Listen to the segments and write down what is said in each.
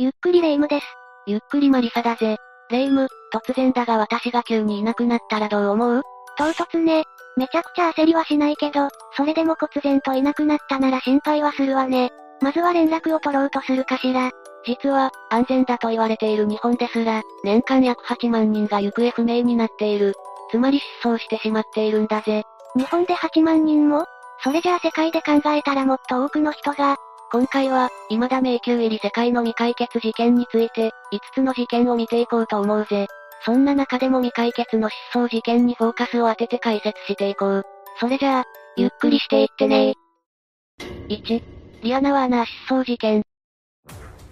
ゆっくりレ夢ムです。ゆっくりマリサだぜ。レ夢ム、突然だが私が急にいなくなったらどう思う？唐突ね。めちゃくちゃ焦りはしないけど、それでも忽然といなくなったなら心配はするわね。まずは連絡を取ろうとするかしら。実は、安全だと言われている日本ですら、年間約8万人が行方不明になっている。つまり失踪してしまっているんだぜ。日本で8万人も？それじゃあ世界で考えたらもっと多くの人が、今回は、未だ迷宮入り世界の未解決事件について、5つの事件を見ていこうと思うぜ。そんな中でも未解決の失踪事件にフォーカスを当てて解説していこう。それじゃあ、ゆっくりしていってね1、リアナ・ワーナー失踪事件。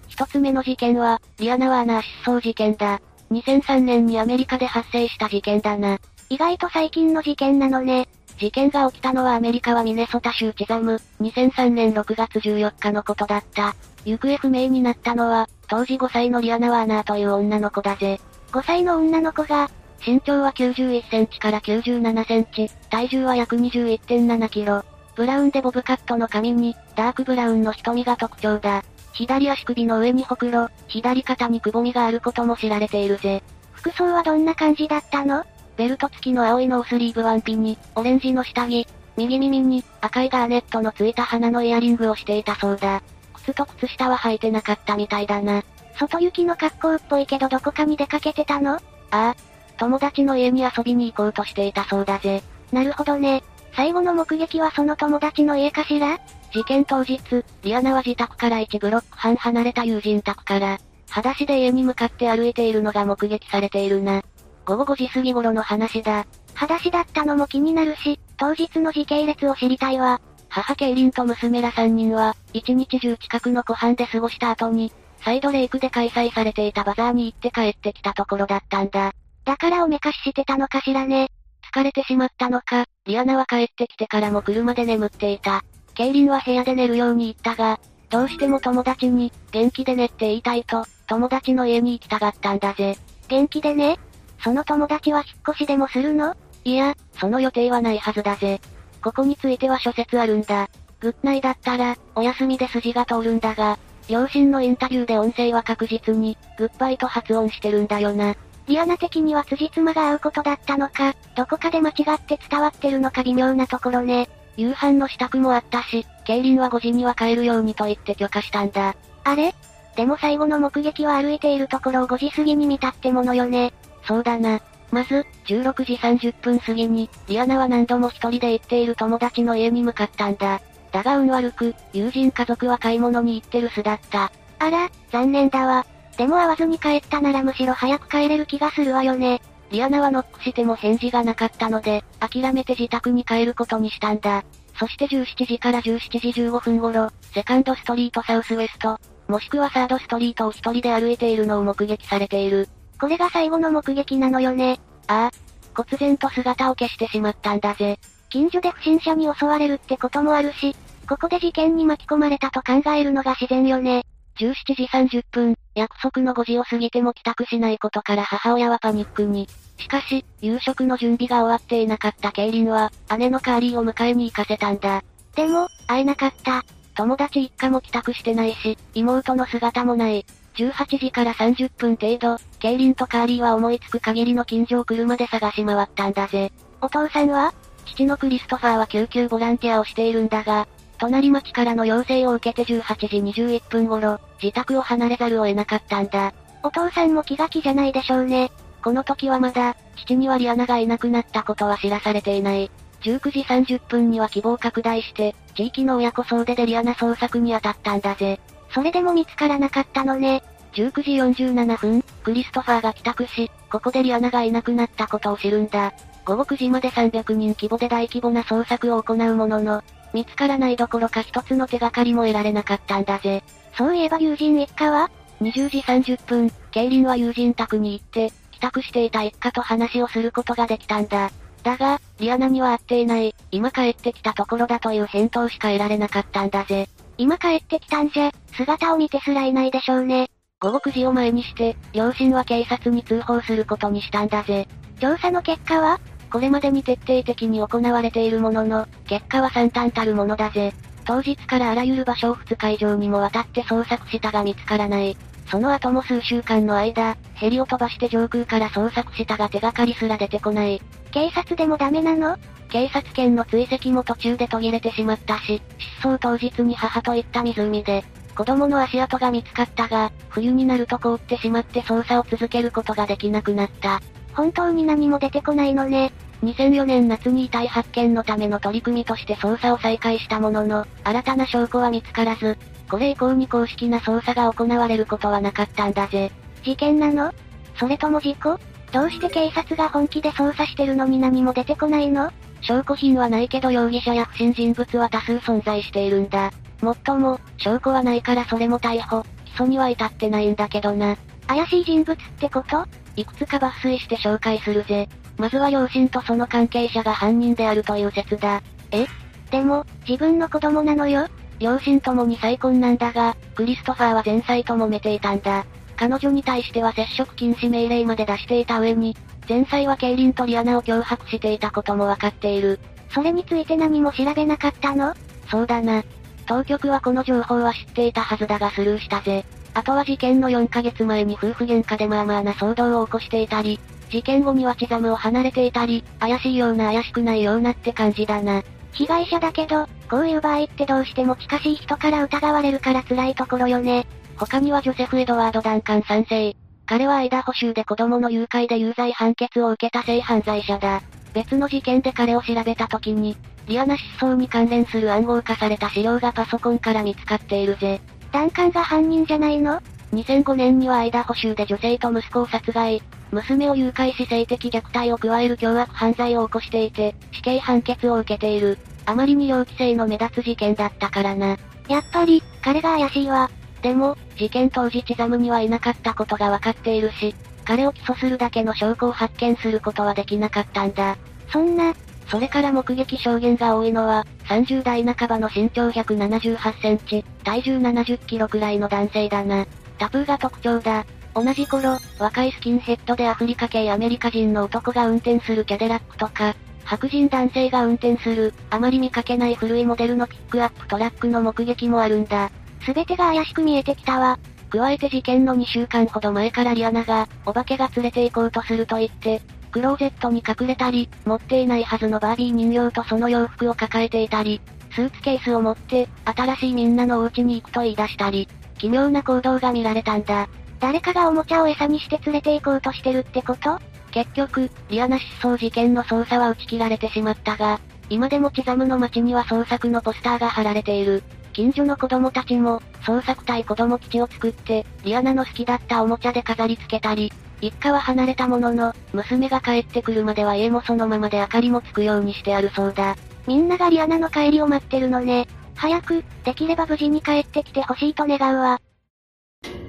一つ目の事件は、リアナ・ワーナー失踪事件だ。2003年にアメリカで発生した事件だな。意外と最近の事件なのね。事件が起きたのはアメリカはミネソタ州チザム、2003年6月14日のことだった。行方不明になったのは、当時5歳のリアナ・ワーナーという女の子だぜ。5歳の女の子が、身長は91センチから97センチ、体重は約21.7キロ。ブラウンでボブカットの髪に、ダークブラウンの瞳が特徴だ。左足首の上にほくろ、左肩にくぼみがあることも知られているぜ。服装はどんな感じだったの？ベルト付きの青いノースリーブワンピに、オレンジの下着、右耳に、赤いガーネットのついた花のイヤリングをしていたそうだ。靴と靴下は履いてなかったみたいだな。外行きの格好っぽいけどどこかに出かけてたの？ああ。友達の家に遊びに行こうとしていたそうだぜ。なるほどね。最後の目撃はその友達の家かしら？事件当日、リアナは自宅から1ブロック半離れた友人宅から、裸足で家に向かって歩いているのが目撃されているな。午後5時過ぎ頃の話だ。裸足だったのも気になるし、当日の時系列を知りたいわ。母ケイリンと娘ら3人は、一日中近くの湖畔で過ごした後に、サイドレイクで開催されていたバザーに行って帰ってきたところだったんだ。だからおめかししてたのかしらね。疲れてしまったのか、リアナは帰ってきてからも車で眠っていた。ケイリンは部屋で寝るように言ったが、どうしても友達に、元気でねって言いたいと、友達の家に行きたがったんだぜ。元気でねその友達は引っ越しでもするの？いや、その予定はないはずだぜ。ここについては諸説あるんだ。グッナイだったら、お休みで筋が通るんだが、両親のインタビューで音声は確実に、グッバイと発音してるんだよな。リアナ的には辻褄が合うことだったのか、どこかで間違って伝わってるのか微妙なところね。夕飯の支度もあったし、ケイリンは5時には帰るようにと言って許可したんだ。あれ？でも最後の目撃は歩いているところを5時過ぎに見たってものよね。そうだな。まず、16時30分過ぎに、リアナは何度も一人で行っている友達の家に向かったんだ。だが運悪く、友人家族は買い物に行ってる巣だった。あら、残念だわ。でも会わずに帰ったならむしろ早く帰れる気がするわよね。リアナはノックしても返事がなかったので、諦めて自宅に帰ることにしたんだ。そして17時から17時15分頃、セカンドストリートサウスウエスト、もしくはサードストリートを一人で歩いているのを目撃されている。これが最後の目撃なのよね。ああ。忽然と姿を消してしまったんだぜ。近所で不審者に襲われるってこともあるし、ここで事件に巻き込まれたと考えるのが自然よね。17時30分、約束の5時を過ぎても帰宅しないことから母親はパニックに。しかし、夕食の準備が終わっていなかったケイリンは、姉のカーリーを迎えに行かせたんだ。でも、会えなかった。友達一家も帰宅してないし、妹の姿もない。18時から30分程度、ケイリンとカーリーは思いつく限りの近所を車で探し回ったんだぜ。お父さんは？父のクリストファーは救急ボランティアをしているんだが、隣町からの要請を受けて18時21分頃、自宅を離れざるを得なかったんだ。お父さんも気が気じゃないでしょうね。この時はまだ、父にはリアナがいなくなったことは知らされていない。19時30分には希望拡大して、地域の親子総出でリアナ捜索に当たったんだぜ。それでも見つからなかったのね。19時47分、クリストファーが帰宅し、ここでリアナがいなくなったことを知るんだ。午後9時まで300人規模で大規模な捜索を行うものの、見つからないどころか一つの手がかりも得られなかったんだぜ。そういえば友人一家は ?20 時30分、ケイリンは友人宅に行って、帰宅していた一家と話をすることができたんだ。だが、リアナには会っていない、今帰ってきたところだという返答しか得られなかったんだぜ。今帰ってきたんじゃ、姿を見てすらいないでしょうね。午後9時を前にして、両親は警察に通報することにしたんだぜ。調査の結果は？これまでに徹底的に行われているものの、結果は惨憺たるものだぜ。当日からあらゆる場所を2日以上にもわたって捜索したが見つからない。その後も数週間の間、ヘリを飛ばして上空から捜索したが手がかりすら出てこない。警察でもダメなの？警察犬の追跡も途中で途切れてしまったし、失踪当日に母と行った湖で、子供の足跡が見つかったが、冬になると凍ってしまって捜査を続けることができなくなった。本当に何も出てこないのね。2004年夏に遺体発見のための取り組みとして捜査を再開したものの、新たな証拠は見つからず、これ以降に公式な捜査が行われることはなかったんだぜ。事件なの？それとも事故？どうして警察が本気で捜査してるのに何も出てこないの？証拠品はないけど容疑者や不審人物は多数存在しているんだ。もっとも、証拠はないからそれも逮捕、起訴には至ってないんだけどな。怪しい人物ってこと？いくつか抜粋して紹介するぜ。まずは両親とその関係者が犯人であるという説だ。え？でも、自分の子供なのよ？両親ともに再婚なんだが、クリストファーは前妻と揉めていたんだ。彼女に対しては接触禁止命令まで出していた上に、前妻はケイリンとリアナを脅迫していたこともわかっている。それについて何も調べなかったの？そうだな。当局はこの情報は知っていたはずだがスルーしたぜ。あとは事件の4ヶ月前に夫婦喧嘩でまあまあな騒動を起こしていたり、事件後にはチザムを離れていたり、怪しいような怪しくないようなって感じだな。被害者だけど、こういう場合ってどうしても近しい人から疑われるから辛いところよね。他にはジョセフ・エドワード・ダンカン賛成。彼は間補修で子供の誘拐で有罪判決を受けた性犯罪者だ。別の事件で彼を調べた時に、リアナ失踪に関連する暗号化された資料がパソコンから見つかっているぜ。ダンカンが犯人じゃないの ?2005 年には間補修で女性と息子を殺害、娘を誘拐し性的虐待を加える凶悪犯罪を起こしていて、死刑判決を受けている。あまりに猟奇性の目立つ事件だったからな。やっぱり、彼が怪しいわ。でも、事件当時チザムにはいなかったことがわかっているし、彼を起訴するだけの証拠を発見することはできなかったんだ。そんな、それから目撃証言が多いのは、30代半ばの身長178センチ、体重70キロくらいの男性だな。タプーが特徴だ。同じ頃、若いスキンヘッドでアフリカ系アメリカ人の男が運転するキャデラックとか、白人男性が運転する、あまり見かけない古いモデルのピックアップトラックの目撃もあるんだ。すべてが怪しく見えてきたわ。加えて事件の2週間ほど前からリアナが、お化けが連れて行こうとすると言って、クローゼットに隠れたり、持っていないはずのバービー人形とその洋服を抱えていたり、スーツケースを持って、新しいみんなのお家に行くと言い出したり、奇妙な行動が見られたんだ。誰かがおもちゃを餌にして連れて行こうとしてるってこと？結局、リアナ失踪事件の捜査は打ち切られてしまったが、今でもチザムの街には捜索のポスターが貼られている。近所の子供たちも、捜索隊子供基地を作って、リアナの好きだったおもちゃで飾り付けたり、一家は離れたものの、娘が帰ってくるまでは家もそのままで明かりもつくようにしてあるそうだ。みんながリアナの帰りを待ってるのね。早く、できれば無事に帰ってきてほしいと願うわ。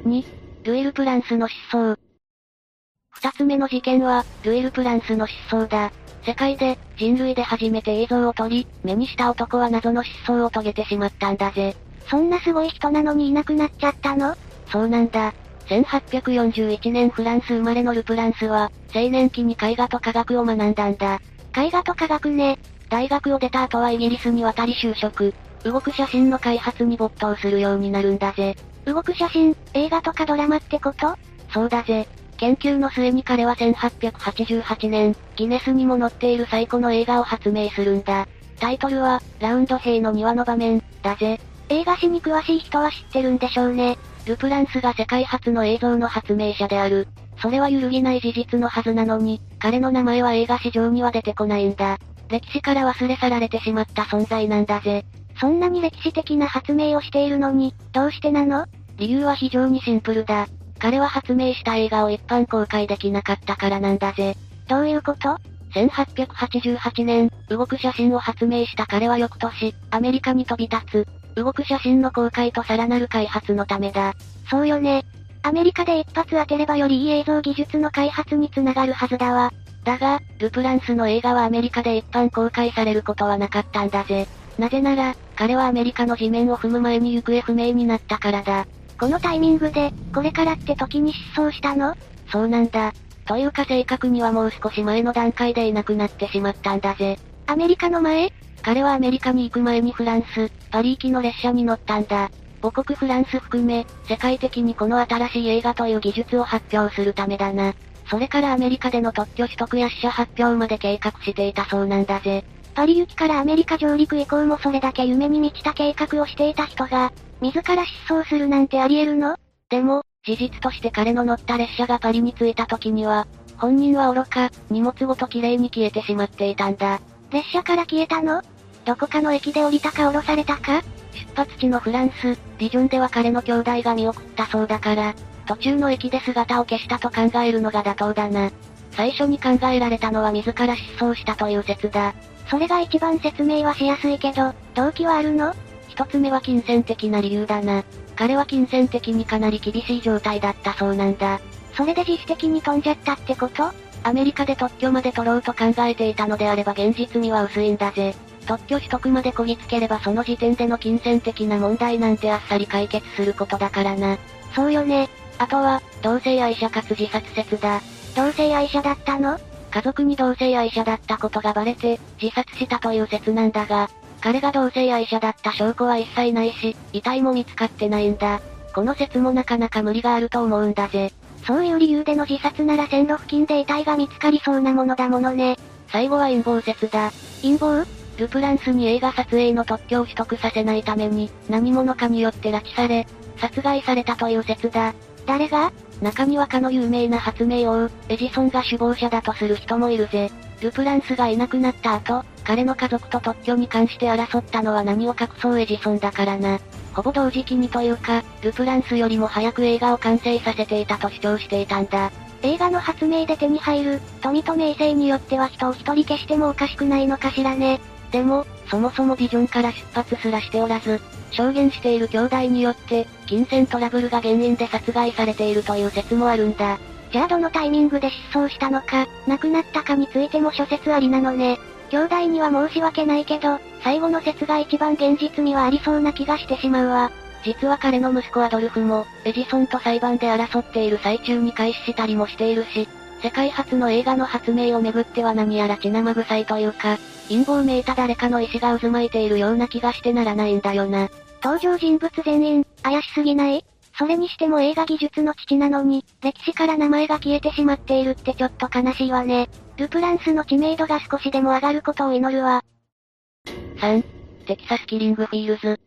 2、ルイル・プランスの失踪。二つ目の事件は、ルイル・プランスの失踪だ。世界で、人類で初めて映像を撮り、目にした男は謎の失踪を遂げてしまったんだぜ。そんなすごい人なのにいなくなっちゃったの？そうなんだ。1841年フランス生まれのル・プランスは、青年期に絵画と科学を学んだんだ。絵画と科学ね。大学を出た後はイギリスに渡り就職。動く写真の開発に没頭するようになるんだぜ。動く写真、映画とかドラマってこと？そうだぜ。研究の末に彼は1888年、ギネスにも載っている最古の映画を発明するんだ。タイトルは、ラウンド兵の庭の場面、だぜ。映画史に詳しい人は知ってるんでしょうね。ルプランスが世界初の映像の発明者である。それは揺るぎない事実のはずなのに、彼の名前は映画史上には出てこないんだ。歴史から忘れ去られてしまった存在なんだぜ。そんなに歴史的な発明をしているのに、どうしてなの？理由は非常にシンプルだ。彼は発明した映画を一般公開できなかったからなんだぜ。どういうこと ?1888 年、動く写真を発明した彼は翌年、アメリカに飛び立つ。動く写真の公開とさらなる開発のためだ。そうよね。アメリカで一発当てればよりいい映像技術の開発につながるはずだわ。だが、ルプランスの映画はアメリカで一般公開されることはなかったんだぜ。なぜなら、彼はアメリカの地面を踏む前に行方不明になったからだ。このタイミングで、これからって時に失踪したの？そうなんだ。というか正確にはもう少し前の段階でいなくなってしまったんだぜ。アメリカの前？彼はアメリカに行く前にフランス、パリ行きの列車に乗ったんだ。母国フランス含め、世界的にこの新しい映画という技術を発表するためだな。それからアメリカでの特許取得や死者発表まで計画していたそうなんだぜ。パリ行きからアメリカ上陸以降もそれだけ夢に満ちた計画をしていた人が、自ら失踪するなんてあり得るの？でも、事実として彼の乗った列車がパリに着いた時には、本人は愚か、荷物ごと綺麗に消えてしまっていたんだ。列車から消えたの？どこかの駅で降りたか降ろされたか？出発地のフランス、ディジョンでは彼の兄弟が見送ったそうだから、途中の駅で姿を消したと考えるのが妥当だな。最初に考えられたのは自ら失踪したという説だ。それが一番説明はしやすいけど、動機はあるの？一つ目は金銭的な理由だな。彼は金銭的にかなり厳しい状態だったそうなんだ。それで自主的に飛んじゃったってこと？アメリカで特許まで取ろうと考えていたのであれば現実味は薄いんだぜ。特許取得までこぎつければその時点での金銭的な問題なんてあっさり解決することだからな。そうよね。あとは、同性愛者かつ自殺説だ。同性愛者だったの？家族に同性愛者だったことがバレて、自殺したという説なんだが、彼が同性愛者だった証拠は一切ないし、遺体も見つかってないんだ。この説もなかなか無理があると思うんだぜ。そういう理由での自殺なら線路付近で遺体が見つかりそうなものだものね。最後は陰謀説だ。陰謀？ルプランスに映画撮影の特許を取得させないために、何者かによって拉致され、殺害されたという説だ。誰が？中にはかの有名な発明王、エジソンが首謀者だとする人もいるぜ。ルプランスがいなくなった後、彼の家族と特許に関して争ったのは何を隠そうエジソンだからな。ほぼ同時期にというか、ルプランスよりも早く映画を完成させていたと主張していたんだ。映画の発明で手に入る、富と名声によっては人を一人消してもおかしくないのかしらね。でも、そもそもビジョンから出発すらしておらず、証言している兄弟によって、金銭トラブルが原因で殺害されているという説もあるんだ。じゃあどのタイミングで失踪したのか、亡くなったかについても諸説ありなのね。兄弟には申し訳ないけど、最後の説が一番現実味はありそうな気がしてしまうわ。実は彼の息子アドルフも、エジソンと裁判で争っている最中に開始したりもしているし、世界初の映画の発明をめぐっては何やら血生臭いというか、陰謀めいた誰かの意志が渦巻いているような気がしてならないんだよな。登場人物全員、怪しすぎない？それにしても映画技術の父なのに、歴史から名前が消えてしまっているってちょっと悲しいわね。ルプランスの知名度が少しでも上がることを祈るわ。3、テキサスキリングフィールズ。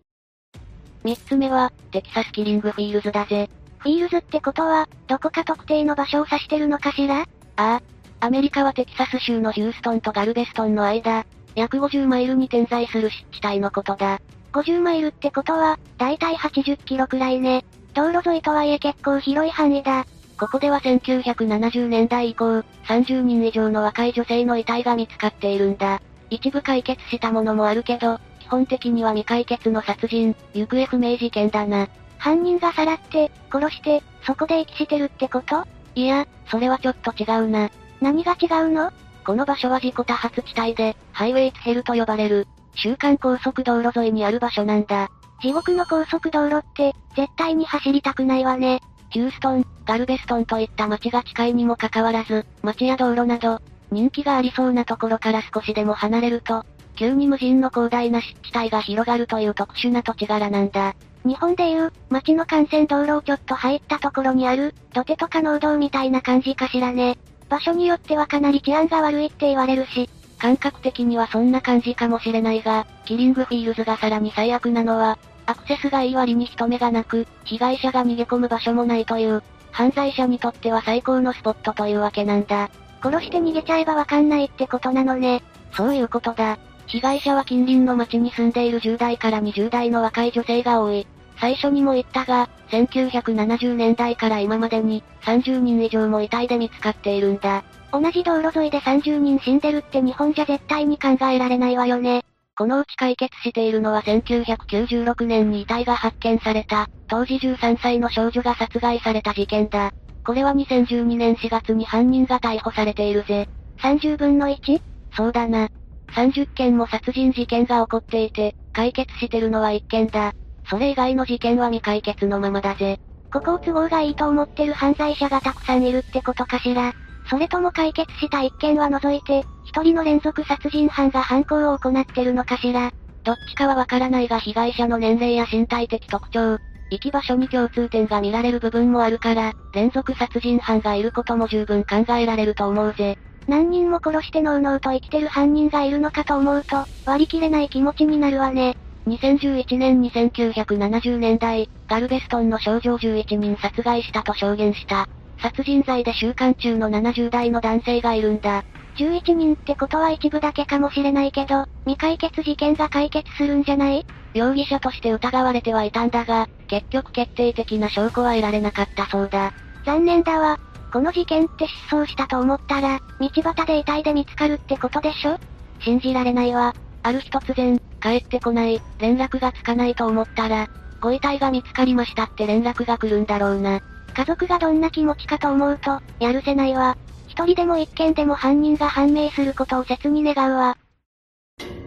3つ目は、テキサスキリングフィールズだぜ。フィールズってことは、どこか特定の場所を指してるのかしら？ああ。アメリカはテキサス州のヒューストンとガルベストンの間、約50マイルに点在する湿地帯のことだ。50マイルってことは、だいたい80キロくらいね。道路沿いとはいえ結構広い範囲だ。ここでは1970年代以降、30人以上の若い女性の遺体が見つかっているんだ。一部解決したものもあるけど、基本的には未解決の殺人、行方不明事件だな。犯人がさらって、殺して、そこで遺棄してるってこと？いや、それはちょっと違うな。何が違うの？この場所は事故多発地帯で、ハイウェイツヘルと呼ばれる、週間高速道路沿いにある場所なんだ。地獄の高速道路って、絶対に走りたくないわね。ヒューストン、ガルベストンといった街が近いにもかかわらず、街や道路など、人気がありそうなところから少しでも離れると、急に無人の広大な湿地帯が広がるという特殊な土地柄なんだ。日本でいう、街の幹線道路をちょっと入ったところにある、土手とか農道みたいな感じかしらね。場所によってはかなり治安が悪いって言われるし、感覚的にはそんな感じかもしれないが、キリングフィールズがさらに最悪なのは、アクセスがいい割に人目がなく、被害者が逃げ込む場所もないという、犯罪者にとっては最高のスポットというわけなんだ。殺して逃げちゃえばわかんないってことなのね。そういうことだ。被害者は近隣の町に住んでいる10代から20代の若い女性が多い。最初にも言ったが、1970年代から今までに、30人以上も遺体で見つかっているんだ。同じ道路沿いで30人死んでるって日本じゃ絶対に考えられないわよね。このうち解決しているのは1996年に遺体が発見された、当時13歳の少女が殺害された事件だ。これは2012年4月に犯人が逮捕されているぜ。30分の 1? そうだな。30件も殺人事件が起こっていて、解決してるのは1件だ。それ以外の事件は未解決のままだぜ。ここを都合がいいと思ってる犯罪者がたくさんいるってことかしら。それとも解決した一件は除いて、一人の連続殺人犯が犯行を行ってるのかしら。どっちかはわからないが被害者の年齢や身体的特徴、行き場所に共通点が見られる部分もあるから、連続殺人犯がいることも十分考えられると思うぜ。何人も殺してのうのうと生きてる犯人がいるのかと思うと、割り切れない気持ちになるわね。2011年に1970年代、ガルベストンの少女11人殺害したと証言した。殺人罪で収監中の70代の男性がいるんだ。11人ってことは一部だけかもしれないけど、未解決事件が解決するんじゃない？容疑者として疑われてはいたんだが、結局決定的な証拠は得られなかったそうだ。残念だわ。この事件って失踪したと思ったら、道端で遺体で見つかるってことでしょ？信じられないわ。ある日突然、帰ってこない、連絡がつかないと思ったら、ご遺体が見つかりましたって連絡が来るんだろうな。家族がどんな気持ちかと思うと、やるせないわ。一人でも一件でも犯人が判明することを切に願うわ。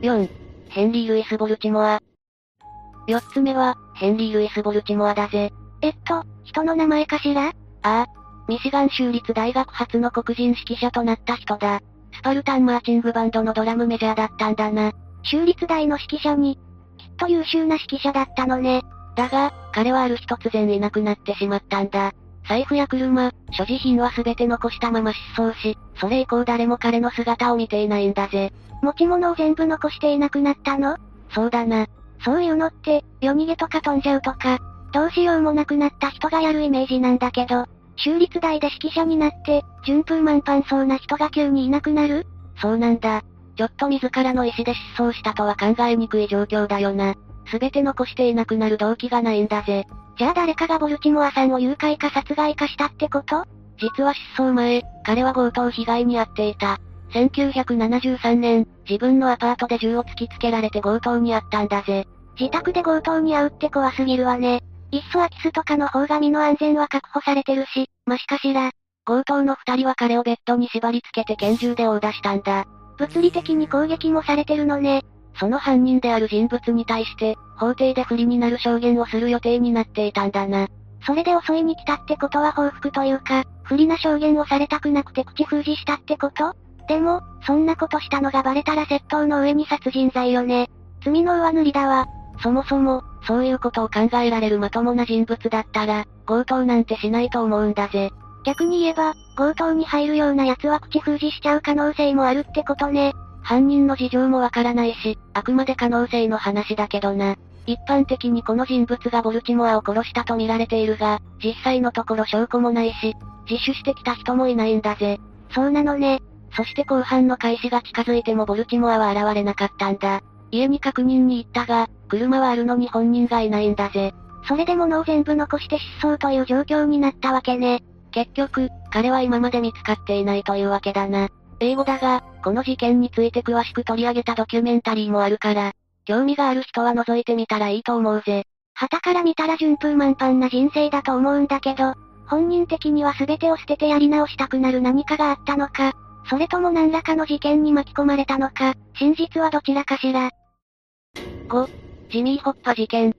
4. ヘンリー・ルイス・ボルチモア。四つ目は、ヘンリー・ルイス・ボルチモアだぜ。えっと、人の名前かしら？ああ。ミシガン州立大学初の黒人指揮者となった人だ。スパルタンマーチングバンドのドラムメジャーだったんだな。州立大の指揮者に、きっと優秀な指揮者だったのね。だが、彼はある日突然いなくなってしまったんだ。財布や車、所持品は全て残したまま失踪し、それ以降誰も彼の姿を見ていないんだぜ。持ち物を全部残していなくなったの？そうだな。そういうのって、夜逃げとか飛んじゃうとか、どうしようもなくなった人がやるイメージなんだけど、州立大で指揮者になって、順風満帆そうな人が急にいなくなる？そうなんだ。ちょっと自らの意思で失踪したとは考えにくい状況だよな。すべて残していなくなる動機がないんだぜ。じゃあ誰かがボルチモアさんを誘拐か殺害かしたってこと？実は失踪前、彼は強盗被害に遭っていた。1973年、自分のアパートで銃を突きつけられて強盗に遭ったんだぜ。自宅で強盗に遭うって怖すぎるわね。いっそ空き巣とかの方が身の安全は確保されてるし、ましかしら。強盗の二人は彼をベッドに縛り付けて拳銃で殴打したんだ。物理的に攻撃もされてるのね。その犯人である人物に対して、法廷で不利になる証言をする予定になっていたんだな。それで襲いに来たってことは報復というか、不利な証言をされたくなくて口封じしたってこと？でも、そんなことしたのがバレたら窃盗の上に殺人罪よね。罪の上塗りだわ。そもそも、そういうことを考えられるまともな人物だったら、強盗なんてしないと思うんだぜ。逆に言えば、強盗に入るような奴は口封じしちゃう可能性もあるってことね。犯人の事情もわからないし、あくまで可能性の話だけどな。一般的にこの人物がボルチモアを殺したと見られているが、実際のところ証拠もないし、自首してきた人もいないんだぜ。そうなのね。そして後半の開始が近づいてもボルチモアは現れなかったんだ。家に確認に行ったが、車はあるのに本人がいないんだぜ。それで物を全部残して失踪という状況になったわけね。結局、彼は今まで見つかっていないというわけだな。英語だが、この事件について詳しく取り上げたドキュメンタリーもあるから、興味がある人は覗いてみたらいいと思うぜ。旗から見たら順風満帆な人生だと思うんだけど、本人的には全てを捨ててやり直したくなる何かがあったのか、それとも何らかの事件に巻き込まれたのか、真実はどちらかしら。5、ジミー・ホッパ事件。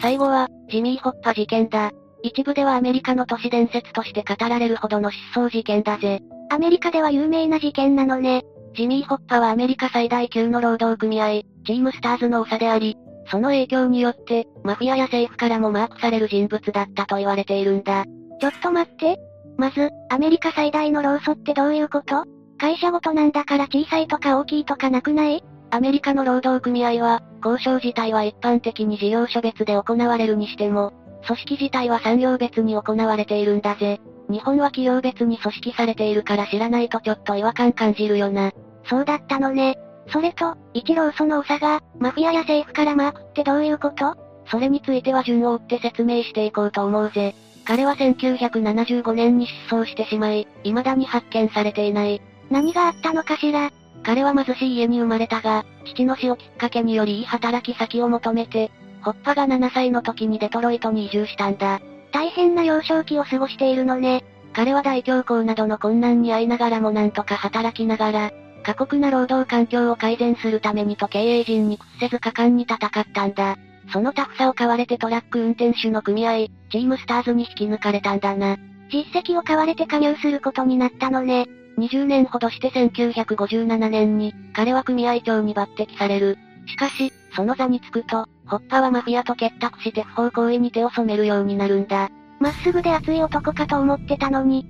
最後は、ジミー・ホッパ事件だ。一部ではアメリカの都市伝説として語られるほどの失踪事件だぜ。アメリカでは有名な事件なのね。ジミー・ホッパはアメリカ最大級の労働組合、チームスターズの長であり、その影響によって、マフィアや政府からもマークされる人物だったと言われているんだ。ちょっと待って。まず、アメリカ最大の労組ってどういうこと？会社ごとなんだから小さいとか大きいとかなくない？アメリカの労働組合は、交渉自体は一般的に事業所別で行われるにしても、組織自体は産業別に行われているんだぜ。日本は企業別に組織されているから知らないとちょっと違和感感じるよな。そうだったのね。それと、一郎その長が、マフィアや政府からマークってどういうこと？それについては順を追って説明していこうと思うぜ。彼は1975年に失踪してしまい、未だに発見されていない。何があったのかしら？彼は貧しい家に生まれたが、父の死をきっかけによりいい働き先を求めて、ホッパが7歳の時にデトロイトに移住したんだ。大変な幼少期を過ごしているのね。彼は大恐慌などの困難に遭いながらもなんとか働きながら、過酷な労働環境を改善するためにと経営陣に屈せず果敢に戦ったんだ。そのタフさを買われてトラック運転手の組合、チームスターズに引き抜かれたんだな。実績を買われて加入することになったのね。20年ほどして1957年に、彼は組合長に抜擢される。しかし、その座につくと、ホッパはマフィアと結託して不法行為に手を染めるようになるんだ。まっすぐで熱い男かと思ってたのに、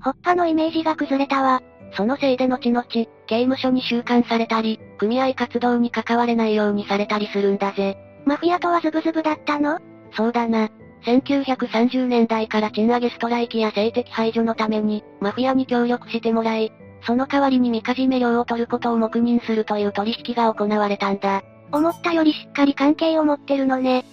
ホッパのイメージが崩れたわ。そのせいで後々、刑務所に収監されたり、組合活動に関われないようにされたりするんだぜ。マフィアとはズブズブだったの？そうだな。1930年代から賃上げストライキや性的排除のために、マフィアに協力してもらい、その代わりにみかじめ料を取ることを黙認するという取引が行われたんだ。思ったよりしっかり関係を持ってるのね。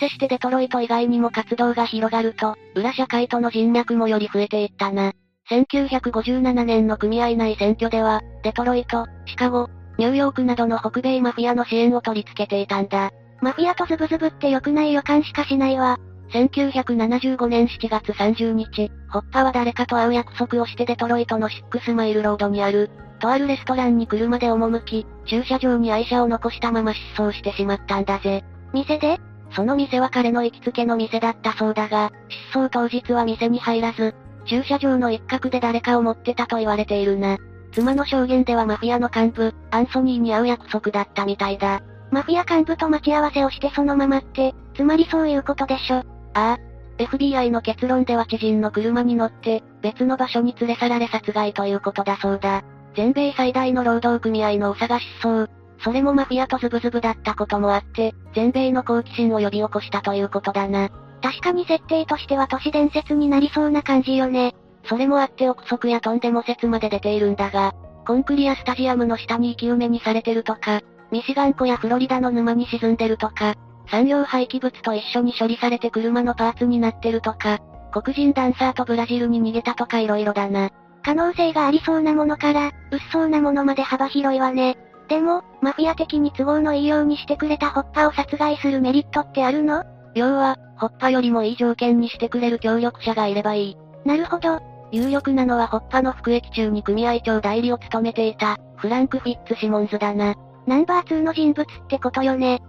出世してデトロイト以外にも活動が広がると、裏社会との人脈もより増えていったな。1957年の組合内選挙では、デトロイト、シカゴ、ニューヨークなどの北米マフィアの支援を取り付けていたんだ。マフィアとズブズブって良くない予感しかしないわ。1975年7月30日、ホッファは誰かと会う約束をしてデトロイトのシックスマイルロードにある、とあるレストランに車で赴き、駐車場に愛車を残したまま失踪してしまったんだぜ。店でその店は彼の行きつけの店だったそうだが、失踪当日は店に入らず、駐車場の一角で誰かを持ってたと言われているな。妻の証言ではマフィアの幹部、アンソニーに会う約束だったみたいだ。マフィア幹部と待ち合わせをしてそのままって、つまりそういうことでしょ。ああ。FBI の結論では知人の車に乗って、別の場所に連れ去られ殺害ということだそうだ。全米最大の労働組合の長が失踪。それもマフィアとズブズブだったこともあって、全米の好奇心を呼び起こしたということだな。確かに設定としては都市伝説になりそうな感じよね。それもあって憶測やとんでも説まで出ているんだが、コンクリやスタジアムの下に生き埋めにされてるとか、ミシガン湖やフロリダの沼に沈んでるとか、産業廃棄物と一緒に処理されて車のパーツになってるとか、黒人ダンサーとブラジルに逃げたとか色々だな。可能性がありそうなものから、薄そうなものまで幅広いわね。でも、マフィア的に都合のいいようにしてくれたホッパを殺害するメリットってあるの？要は、ホッパよりもいい条件にしてくれる協力者がいればいい。なるほど。有力なのはホッパの服役中に組合長代理を務めていた、フランク・フィッツ・シモンズだな。ナンバー2の人物ってことよね。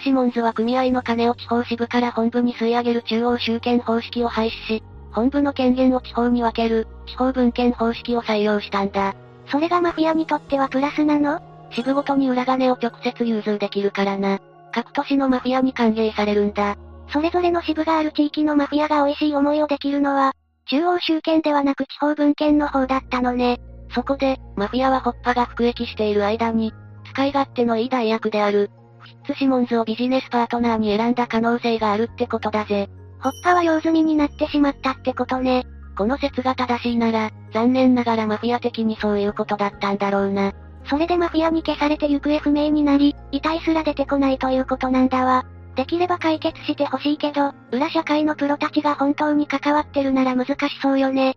シモンズは組合の金を地方支部から本部に吸い上げる中央集権方式を廃止し、本部の権限を地方に分ける、地方分権方式を採用したんだ。それがマフィアにとってはプラスなの？支部ごとに裏金を直接融通できるからな。各都市のマフィアに歓迎されるんだ。それぞれの支部がある地域のマフィアが美味しい思いをできるのは、中央集権ではなく地方分権の方だったのね。そこで、マフィアはホッパが服役している間に、使い勝手のいい代役である、フィッツ・シモンズをビジネスパートナーに選んだ可能性があるってことだぜ。ホッパは用済みになってしまったってことね。この説が正しいなら、残念ながらマフィア的にそういうことだったんだろうな。それでマフィアに消されて行方不明になり、遺体すら出てこないということなんだわ。できれば解決してほしいけど、裏社会のプロたちが本当に関わってるなら難しそうよね。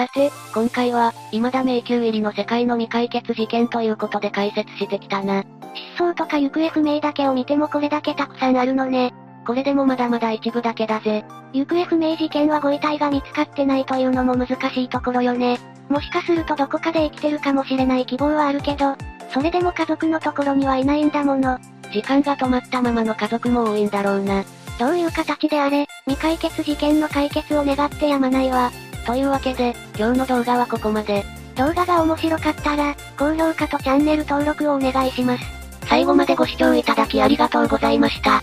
さて、今回は、未だ迷宮入りの世界の未解決事件ということで解説してきたな。失踪とか行方不明だけを見てもこれだけたくさんあるのね。これでもまだまだ一部だけだぜ。行方不明事件はご遺体が見つかってないというのも難しいところよね。もしかするとどこかで生きてるかもしれない希望はあるけど、それでも家族のところにはいないんだもの。時間が止まったままの家族も多いんだろうな。どういう形であれ、未解決事件の解決を願ってやまないわ。というわけで、今日の動画はここまで。動画が面白かったら、高評価とチャンネル登録をお願いします。最後までご視聴いただきありがとうございました。